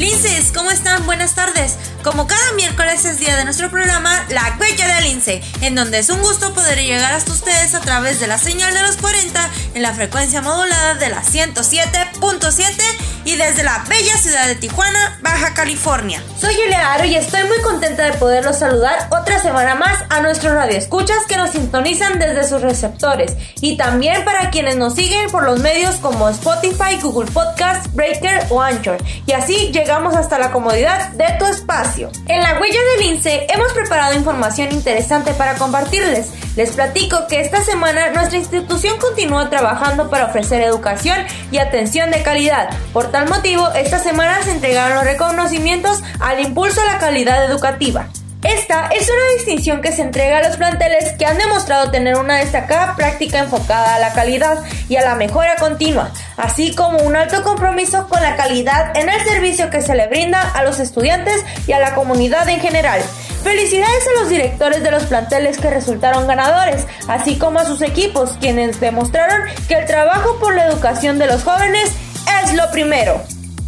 Linces, ¿cómo están? Buenas tardes. Como cada miércoles es día de nuestro programa La Cuella de Lince, en donde es un gusto poder llegar hasta ustedes a través de la señal de los 40 en la frecuencia modulada de la 107.7 y desde la bella ciudad de Tijuana, Baja California. Soy Aro y estoy muy contenta de poderlos saludar otra semana más a nuestros radioescuchas que nos sintonizan desde sus receptores y también para quienes nos siguen por los medios como Spotify, Google Podcast, Breaker o Anchor. Y así llegamos hasta la comodidad de tu espacio. En la huella del INSE hemos preparado información interesante para compartirles. Les platico que esta semana nuestra institución continúa trabajando para ofrecer educación y atención de calidad. Por tal motivo, esta semana se entregaron los reconocimientos al impulso a la calidad educativa. Esta es una distinción que se entrega a los planteles que han demostrado tener una destacada práctica enfocada a la calidad y a la mejora continua, así como un alto compromiso con la calidad en el servicio que se le brinda a los estudiantes y a la comunidad en general. Felicidades a los directores de los planteles que resultaron ganadores, así como a sus equipos, quienes demostraron que el trabajo por la educación de los jóvenes es lo primero.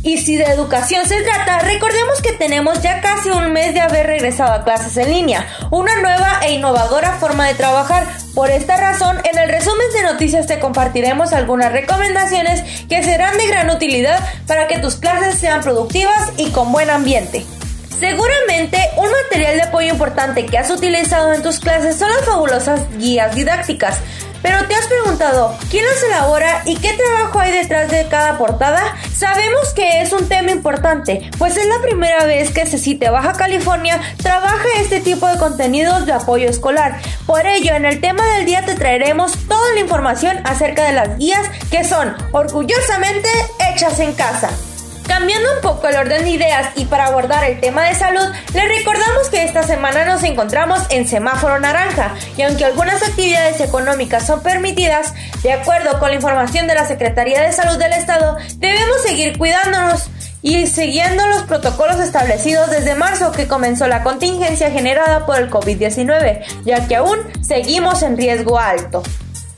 Y si de educación se trata, recordemos que tenemos ya casi un mes de haber regresado a clases en línea, una nueva e innovadora forma de trabajar. Por esta razón, en el resumen de noticias te compartiremos algunas recomendaciones que serán de gran utilidad para que tus clases sean productivas y con buen ambiente. Seguramente un material de apoyo importante que has utilizado en tus clases son las fabulosas guías didácticas. Pero te has preguntado, ¿quién las elabora y qué trabajo hay detrás de cada portada? Sabemos que es un tema importante, pues es la primera vez que CECITE Baja California trabaja este tipo de contenidos de apoyo escolar. Por ello, en el tema del día te traeremos toda la información acerca de las guías que son orgullosamente hechas en casa. Cambiando un poco el orden de ideas y para abordar el tema de salud, les recordamos que esta semana nos encontramos en semáforo naranja y aunque algunas actividades económicas son permitidas, de acuerdo con la información de la Secretaría de Salud del Estado, debemos seguir cuidándonos y siguiendo los protocolos establecidos desde marzo que comenzó la contingencia generada por el COVID-19, ya que aún seguimos en riesgo alto.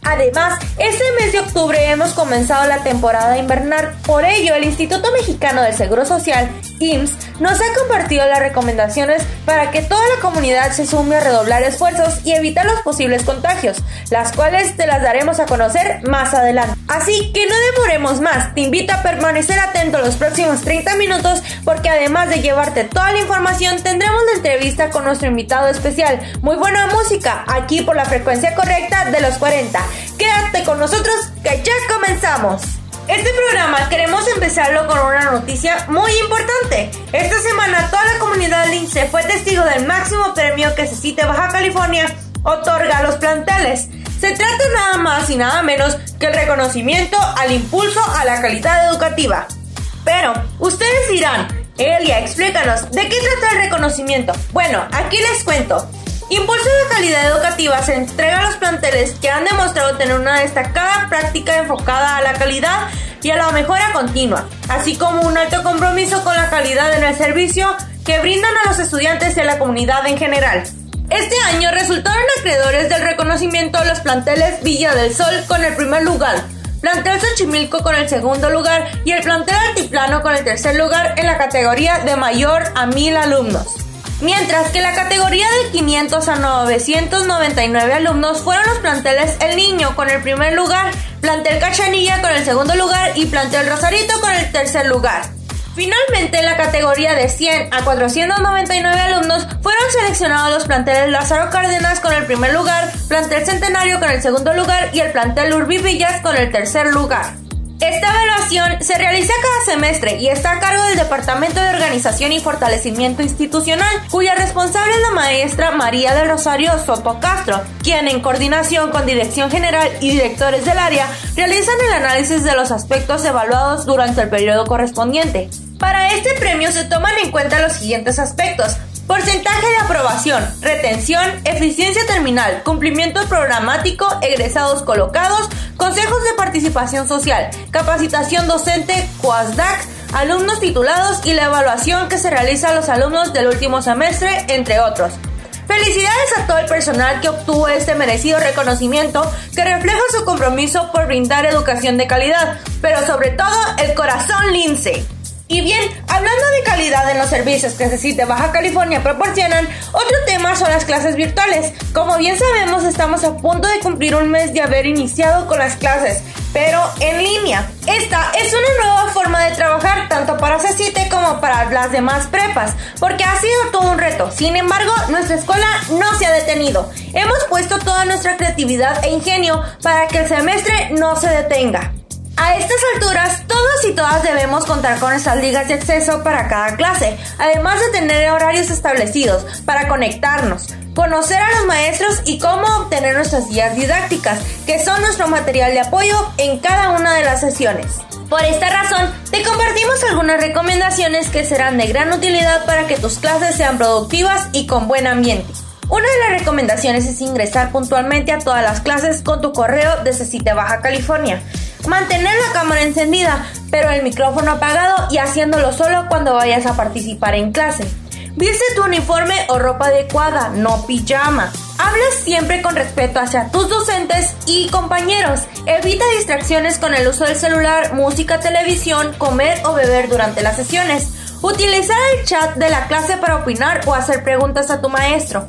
Además, este mes de octubre hemos comenzado la temporada invernal, por ello el Instituto Mexicano del Seguro Social, IMSS, nos ha compartido las recomendaciones para que toda la comunidad se sume a redoblar esfuerzos y evitar los posibles contagios, las cuales te las daremos a conocer más adelante. Así que no demoremos más, te invito a permanecer atento los próximos 30 minutos porque además de llevarte toda la información tendremos la entrevista con nuestro invitado especial. Muy buena música, aquí por la frecuencia correcta de los 40. Quédate con nosotros que ya comenzamos. Este programa queremos empezarlo con una noticia muy importante. Esta semana toda la comunidad Lince fue testigo del máximo premio que CECITE Baja California otorga a los planteles. Se trata nada más y nada menos que el reconocimiento al impulso a la calidad educativa. Pero, ustedes dirán, Elia, explícanos, ¿de qué trata el reconocimiento? Bueno, aquí les cuento. Impulso de calidad educativa se entrega a los planteles que han demostrado tener una destacada práctica enfocada a la calidad y a la mejora continua, así como un alto compromiso con la calidad en el servicio que brindan a los estudiantes y a la comunidad en general. Este año resultaron acreedores del reconocimiento los planteles Villa del Sol con el primer lugar, plantel Xochimilco con el segundo lugar y el plantel Altiplano con el tercer lugar en la categoría de mayor a mil alumnos. Mientras que la categoría de 500 a 999 alumnos fueron los planteles El Niño con el primer lugar, plantel Cachanilla con el segundo lugar y plantel Rosarito con el tercer lugar. Finalmente, en la categoría de 100 a 499 alumnos fueron seleccionados los planteles Lázaro Cárdenas con el primer lugar, plantel Centenario con el segundo lugar y el plantel Urbi Villas con el tercer lugar. Esta evaluación se realiza cada semestre y está a cargo del Departamento de Organización y Fortalecimiento Institucional, cuya responsable es la maestra María del Rosario Soto Castro, quien en coordinación con Dirección General y directores del área realizan el análisis de los aspectos evaluados durante el periodo correspondiente. Para este premio se toman en cuenta los siguientes aspectos, Porcentaje de aprobación, retención, eficiencia terminal, cumplimiento programático, egresados colocados, consejos de participación social, capacitación docente, COASDAC, alumnos titulados y la evaluación que se realiza a los alumnos del último semestre, entre otros. Felicidades a todo el personal que obtuvo este merecido reconocimiento que refleja su compromiso por brindar educación de calidad, pero sobre todo el corazón lince. Y bien, hablando de calidad en los servicios que CECITE Baja California proporcionan, otro tema son las clases virtuales. Como bien sabemos, estamos a punto de cumplir un mes de haber iniciado con las clases, pero en línea. Esta es una nueva forma de trabajar tanto para CECITE como para las demás prepas, porque ha sido todo un reto. Sin embargo, nuestra escuela no se ha detenido. Hemos puesto toda nuestra creatividad e ingenio para que el semestre no se detenga. A estas alturas, todos y todas debemos contar con estas ligas de acceso para cada clase, además de tener horarios establecidos para conectarnos, conocer a los maestros y cómo obtener nuestras guías didácticas, que son nuestro material de apoyo en cada una de las sesiones. Por esta razón, te compartimos algunas recomendaciones que serán de gran utilidad para que tus clases sean productivas y con buen ambiente. Una de las recomendaciones es ingresar puntualmente a todas las clases con tu correo de Cecite Baja California. Mantener la cámara encendida, pero el micrófono apagado y haciéndolo solo cuando vayas a participar en clase. Viste tu uniforme o ropa adecuada, no pijama. Habla siempre con respeto hacia tus docentes y compañeros. Evita distracciones con el uso del celular, música, televisión, comer o beber durante las sesiones. Utilizar el chat de la clase para opinar o hacer preguntas a tu maestro.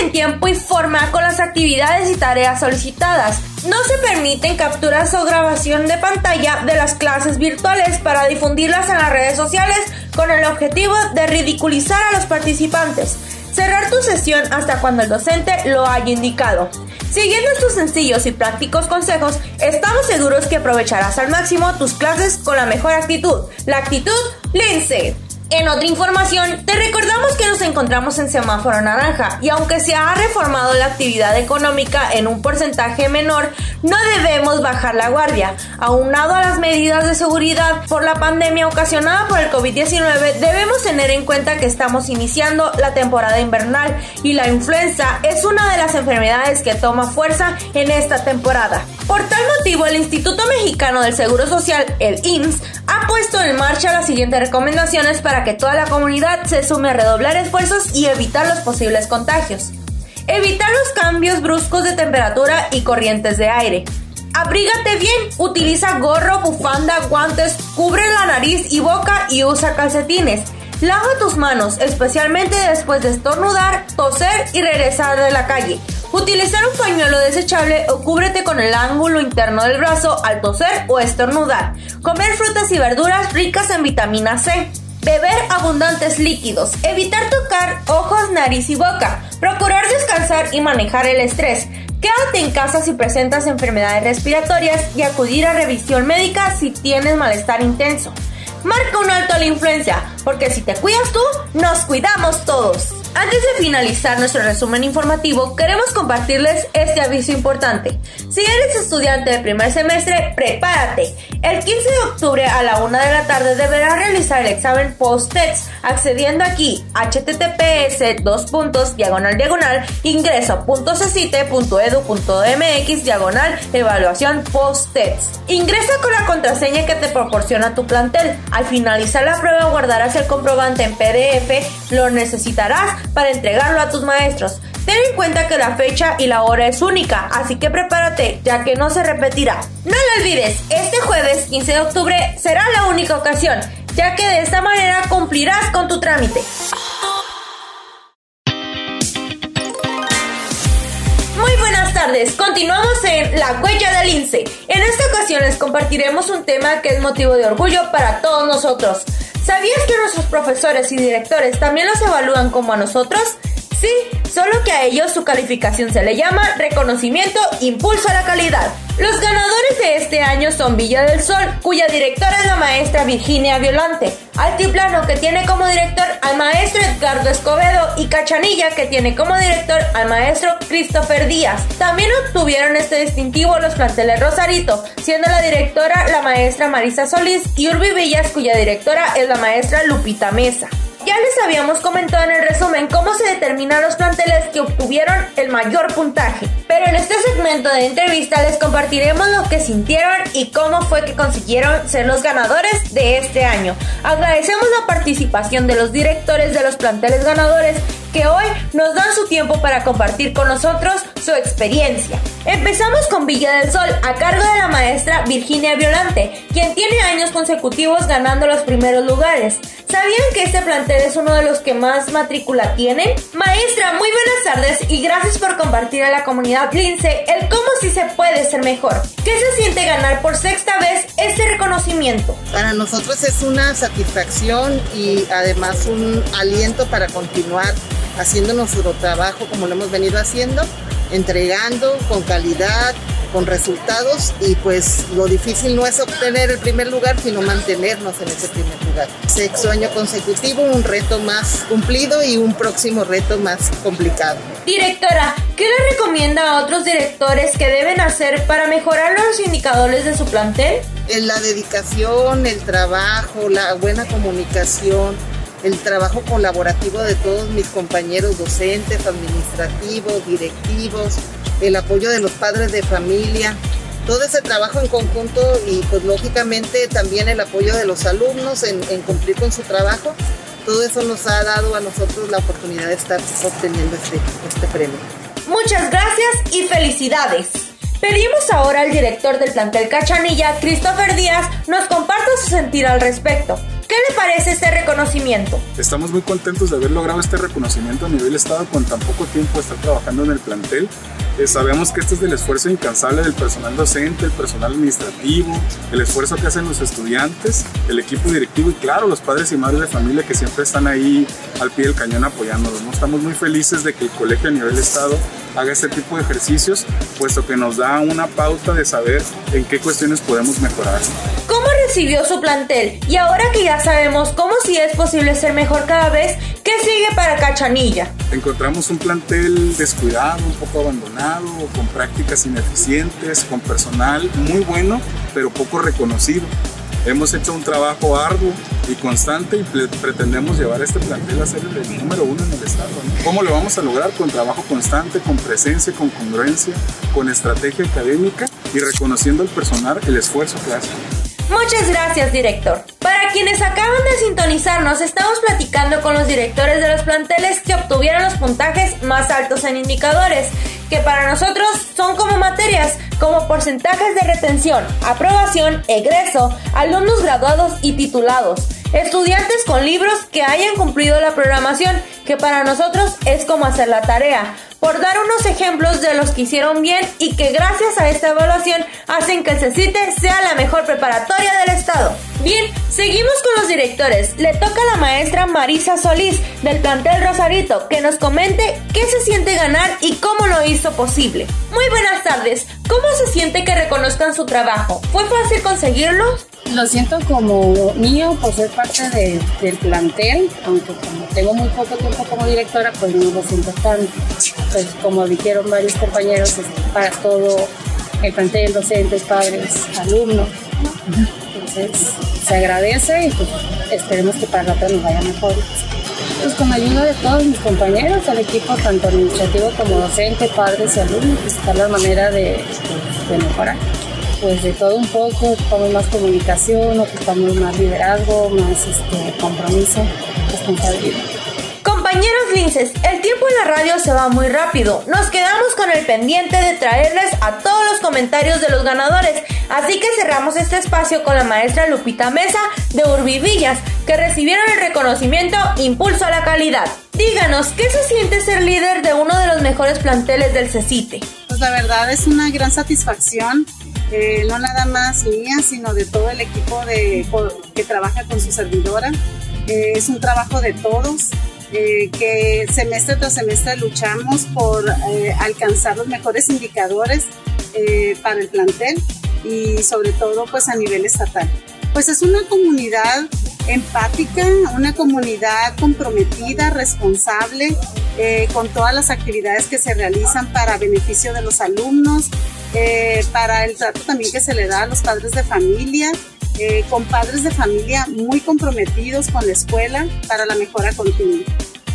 En tiempo y forma con las actividades y tareas solicitadas. No se permiten capturas o grabación de pantalla de las clases virtuales para difundirlas en las redes sociales con el objetivo de ridiculizar a los participantes. Cerrar tu sesión hasta cuando el docente lo haya indicado. Siguiendo estos sencillos y prácticos consejos, estamos seguros que aprovecharás al máximo tus clases con la mejor actitud, la actitud Lince. En otra información, te recordamos que nos encontramos en semáforo naranja y aunque se ha reformado la actividad económica en un porcentaje menor, no debemos bajar la guardia. Aunado a las medidas de seguridad por la pandemia ocasionada por el COVID-19, debemos tener en cuenta que estamos iniciando la temporada invernal y la influenza es una de las enfermedades que toma fuerza en esta temporada. Por tal motivo, el Instituto Mexicano del Seguro Social, el IMSS, ha puesto en marcha las siguientes recomendaciones para que toda la comunidad se sume a redoblar esfuerzos y evitar los posibles contagios. Evitar los cambios bruscos de temperatura y corrientes de aire. Abrígate bien, utiliza gorro, bufanda, guantes, cubre la nariz y boca y usa calcetines. Lava tus manos, especialmente después de estornudar, toser y regresar de la calle. Utilizar un pañuelo desechable o cúbrete con el ángulo interno del brazo al toser o estornudar. Comer frutas y verduras ricas en vitamina C. Beber abundantes líquidos. Evitar tocar ojos, nariz y boca. Procurar descansar y manejar el estrés. Quédate en casa si presentas enfermedades respiratorias y acudir a revisión médica si tienes malestar intenso. Marca un alto a la influencia, porque si te cuidas tú, nos cuidamos todos. Antes de finalizar nuestro resumen informativo, queremos compartirles este aviso importante. Si eres estudiante de primer semestre, prepárate. El 15 de octubre a la 1 de la tarde deberás realizar el examen post-text accediendo aquí https dos puntos diagonal diagonal ingreso.cecite.edu.mx diagonal evaluación post-text. Ingresa con la contraseña que te proporciona tu plantel. Al finalizar la prueba guardarás el comprobante en PDF, lo necesitarás para entregarlo a tus maestros. Ten en cuenta que la fecha y la hora es única, así que prepárate, ya que no se repetirá. No lo olvides, este jueves 15 de octubre será la única ocasión, ya que de esta manera cumplirás con tu trámite. Muy buenas tardes, continuamos en La Huella del Lince. En esta ocasión les compartiremos un tema que es motivo de orgullo para todos nosotros. ¿Sabías que nuestros profesores y directores también los evalúan como a nosotros? Sí, solo que a ellos su calificación se le llama reconocimiento impulso a la calidad. Los ganadores de este año son Villa del Sol, cuya directora es la maestra Virginia Violante, Altiplano, que tiene como director al maestro Edgardo Escobedo, y Cachanilla, que tiene como director al maestro Christopher Díaz. También obtuvieron este distintivo los planteles Rosarito, siendo la directora la maestra Marisa Solís y Urbi Villas, cuya directora es la maestra Lupita Mesa. Ya les habíamos comentado en el resumen cómo se determinan los planteles que obtuvieron el mayor puntaje, pero en este segmento de entrevista les compartiremos lo que sintieron y cómo fue que consiguieron ser los ganadores de este año. Agradecemos la participación de los directores de los planteles ganadores que hoy nos dan su tiempo para compartir con nosotros su experiencia. Empezamos con Villa del Sol, a cargo de la maestra Virginia Violante, quien tiene años consecutivos ganando los primeros lugares. ¿Sabían que este plantel es uno de los que más matrícula tienen? Maestra, muy buenas tardes y gracias por compartir a la comunidad Lince el cómo sí se puede ser mejor. ¿Qué se siente ganar por sexta vez este reconocimiento? Para nosotros es una satisfacción y además un aliento para continuar haciendo nuestro trabajo como lo hemos venido haciendo, entregando con calidad, con resultados y pues lo difícil no es obtener el primer lugar, sino mantenernos en ese primer lugar. Sexto año consecutivo, un reto más cumplido y un próximo reto más complicado. Directora, ¿qué le recomienda a otros directores que deben hacer para mejorar los indicadores de su plantel? En la dedicación, el trabajo, la buena comunicación, el trabajo colaborativo de todos mis compañeros docentes, administrativos, directivos, el apoyo de los padres de familia, todo ese trabajo en conjunto y pues lógicamente también el apoyo de los alumnos en, cumplir con su trabajo, todo eso nos ha dado a nosotros la oportunidad de estar obteniendo este, este premio. Muchas gracias y felicidades. Pedimos ahora al director del plantel Cachanilla, Christopher Díaz, nos comparta su sentir al respecto. ¿Qué le parece este reconocimiento? Estamos muy contentos de haber logrado este reconocimiento a nivel estado con tan poco tiempo de estar trabajando en el plantel. Eh, sabemos que este es del esfuerzo incansable del personal docente, el personal administrativo, el esfuerzo que hacen los estudiantes, el equipo directivo y claro, los padres y madres de familia que siempre están ahí al pie del cañón apoyándonos. ¿no? Estamos muy felices de que el colegio a nivel estado haga este tipo de ejercicios, puesto que nos da una pauta de saber en qué cuestiones podemos mejorar. ¿Cómo recibió su plantel? Y ahora que ya sabemos cómo sí es posible ser mejor cada vez, ¿qué sigue para Cachanilla? Encontramos un plantel descuidado, un poco abandonado, con prácticas ineficientes, con personal muy bueno, pero poco reconocido. Hemos hecho un trabajo arduo y constante y pretendemos llevar este plantel a ser el número uno en el estado. ¿Cómo lo vamos a lograr? Con trabajo constante, con presencia, con congruencia, con estrategia académica y reconociendo al personal el esfuerzo que hace. Muchas gracias, director. Para quienes acaban de sintonizarnos, estamos platicando con los directores de los planteles que obtuvieron los puntajes más altos en indicadores, que para nosotros son como materias, como porcentajes de retención, aprobación, egreso, alumnos graduados y titulados, estudiantes con libros que hayan cumplido la programación, que para nosotros es como hacer la tarea por dar unos ejemplos de los que hicieron bien y que gracias a esta evaluación hacen que el CECITE sea la mejor preparatoria del estado. Bien, seguimos con los directores. Le toca a la maestra Marisa Solís del plantel Rosarito que nos comente qué se siente ganar y cómo lo hizo posible. Muy buenas tardes. ¿Cómo se siente que reconozcan su trabajo? ¿Fue fácil conseguirlo? Lo siento como mío por ser parte del plantel, aunque como tengo muy poco tiempo como directora, pues no lo siento tanto. Pues como dijeron varios compañeros, para todo el plantel, docentes, padres, alumnos. Entonces se agradece y pues esperemos que para la otra nos vaya mejor. Pues con ayuda de todos mis compañeros, el equipo tanto administrativo como docente, padres y alumnos, buscar la manera de mejorar pues de todo un poco, ocupamos más comunicación, ocupamos más liderazgo, más este, compromiso, responsabilidad. Compañeros linces, el tiempo en la radio se va muy rápido. Nos quedamos con el pendiente de traerles a todos los comentarios de los ganadores. Así que cerramos este espacio con la maestra Lupita Mesa de Urbivillas, que recibieron el reconocimiento Impulso a la Calidad. Díganos, ¿qué se siente ser líder de uno de los mejores planteles del CECITE? Pues la verdad es una gran satisfacción eh, no nada más mía, sino de todo el equipo de, que trabaja con su servidora. Eh, es un trabajo de todos, eh, que semestre tras semestre luchamos por alcanzar los mejores indicadores para el plantel y sobre todo pues a nivel estatal. Pues es una comunidad empática, una comunidad comprometida, responsable, con todas las actividades que se realizan para beneficio de los alumnos, eh, para el trato también que se le da a los padres de familia, eh, con padres de familia muy comprometidos con la escuela para la mejora continua.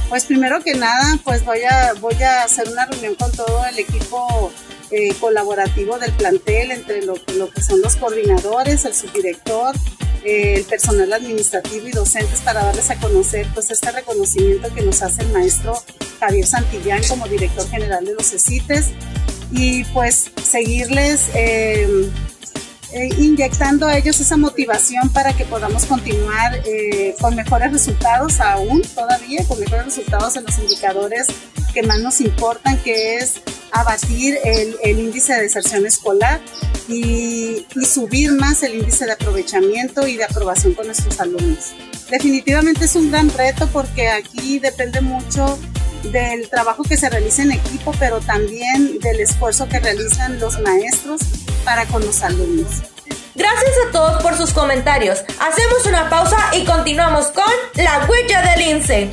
Pues primero que nada, pues voy a, voy a hacer una reunión con todo el equipo eh, colaborativo del plantel, entre lo, lo, que son los coordinadores, el subdirector, el personal administrativo y docentes para darles a conocer pues este reconocimiento que nos hace el maestro Javier Santillán como director general de los CECITES y pues seguirles eh, eh, inyectando a ellos esa motivación para que podamos continuar eh, con mejores resultados aún todavía, con mejores resultados en los indicadores que más nos importan, que es abatir el, índice de deserción escolar y, y, subir más el índice de aprovechamiento y de aprobación con nuestros alumnos. Definitivamente es un gran reto porque aquí depende mucho del trabajo que se realiza en equipo, pero también del esfuerzo que realizan los maestros para con los alumnos. Gracias a todos por sus comentarios. Hacemos una pausa y continuamos con la huella del INSE.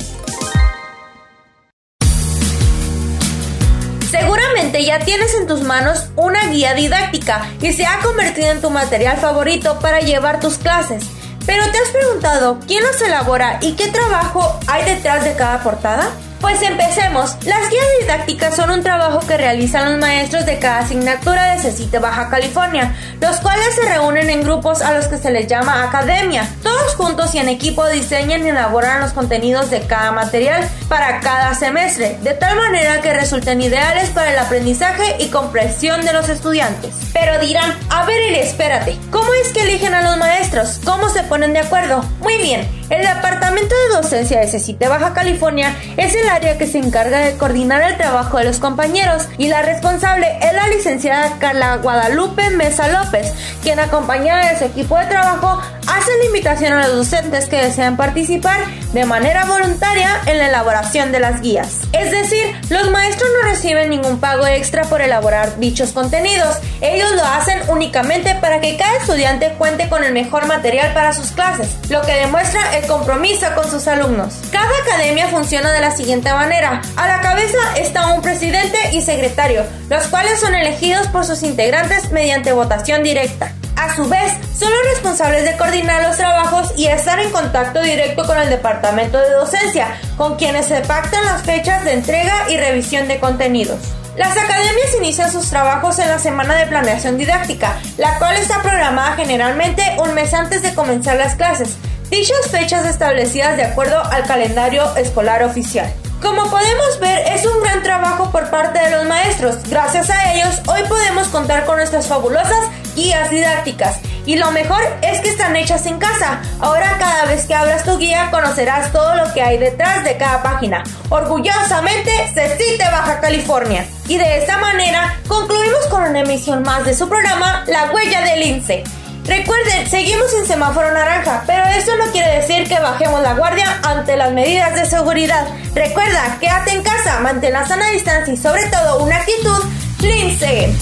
Seguramente ya tienes en tus manos una guía didáctica y se ha convertido en tu material favorito para llevar tus clases. Pero ¿te has preguntado quién los elabora y qué trabajo hay detrás de cada portada? Pues empecemos. Las guías didácticas son un trabajo que realizan los maestros de cada asignatura de CECITE Baja California, los cuales se reúnen en grupos a los que se les llama academia. Todos juntos y en equipo diseñan y elaboran los contenidos de cada material para cada semestre, de tal manera que resulten ideales para el aprendizaje y comprensión de los estudiantes. Pero dirán, a ver, espérate, ¿cómo es que eligen a los maestros? ¿Cómo se ponen de acuerdo? Muy bien, el Departamento de Docencia de CECITE Baja California es el área que se encarga de coordinar el trabajo de los compañeros y la responsable es la licenciada Carla Guadalupe Mesa López, quien acompañada de su equipo de trabajo hace la invitación a los docentes que desean participar de manera voluntaria en la elaboración de las guías. Es decir, los maestros no reciben ningún pago extra por elaborar dichos contenidos, ellos lo hacen únicamente para que cada estudiante cuente con el mejor material para sus clases, lo que demuestra el compromiso con sus alumnos. Cada academia funciona de la siguiente manera. A la cabeza está un presidente y secretario, los cuales son elegidos por sus integrantes mediante votación directa. A su vez, son los responsables de coordinar los trabajos y estar en contacto directo con el departamento de docencia, con quienes se pactan las fechas de entrega y revisión de contenidos. Las academias inician sus trabajos en la semana de planeación didáctica, la cual está programada generalmente un mes antes de comenzar las clases, dichas fechas establecidas de acuerdo al calendario escolar oficial. Como podemos ver, es un gran trabajo por parte de los maestros. Gracias a ellos, hoy podemos contar con nuestras fabulosas guías didácticas. Y lo mejor es que están hechas en casa. Ahora cada vez que abras tu guía conocerás todo lo que hay detrás de cada página. Orgullosamente, Cecite Baja California. Y de esta manera concluimos con una emisión más de su programa La Huella del INSE. Recuerden, seguimos en semáforo naranja, pero eso no quiere decir que bajemos la guardia ante las medidas de seguridad. Recuerda, quédate en casa, mantén la sana distancia y sobre todo una actitud lince.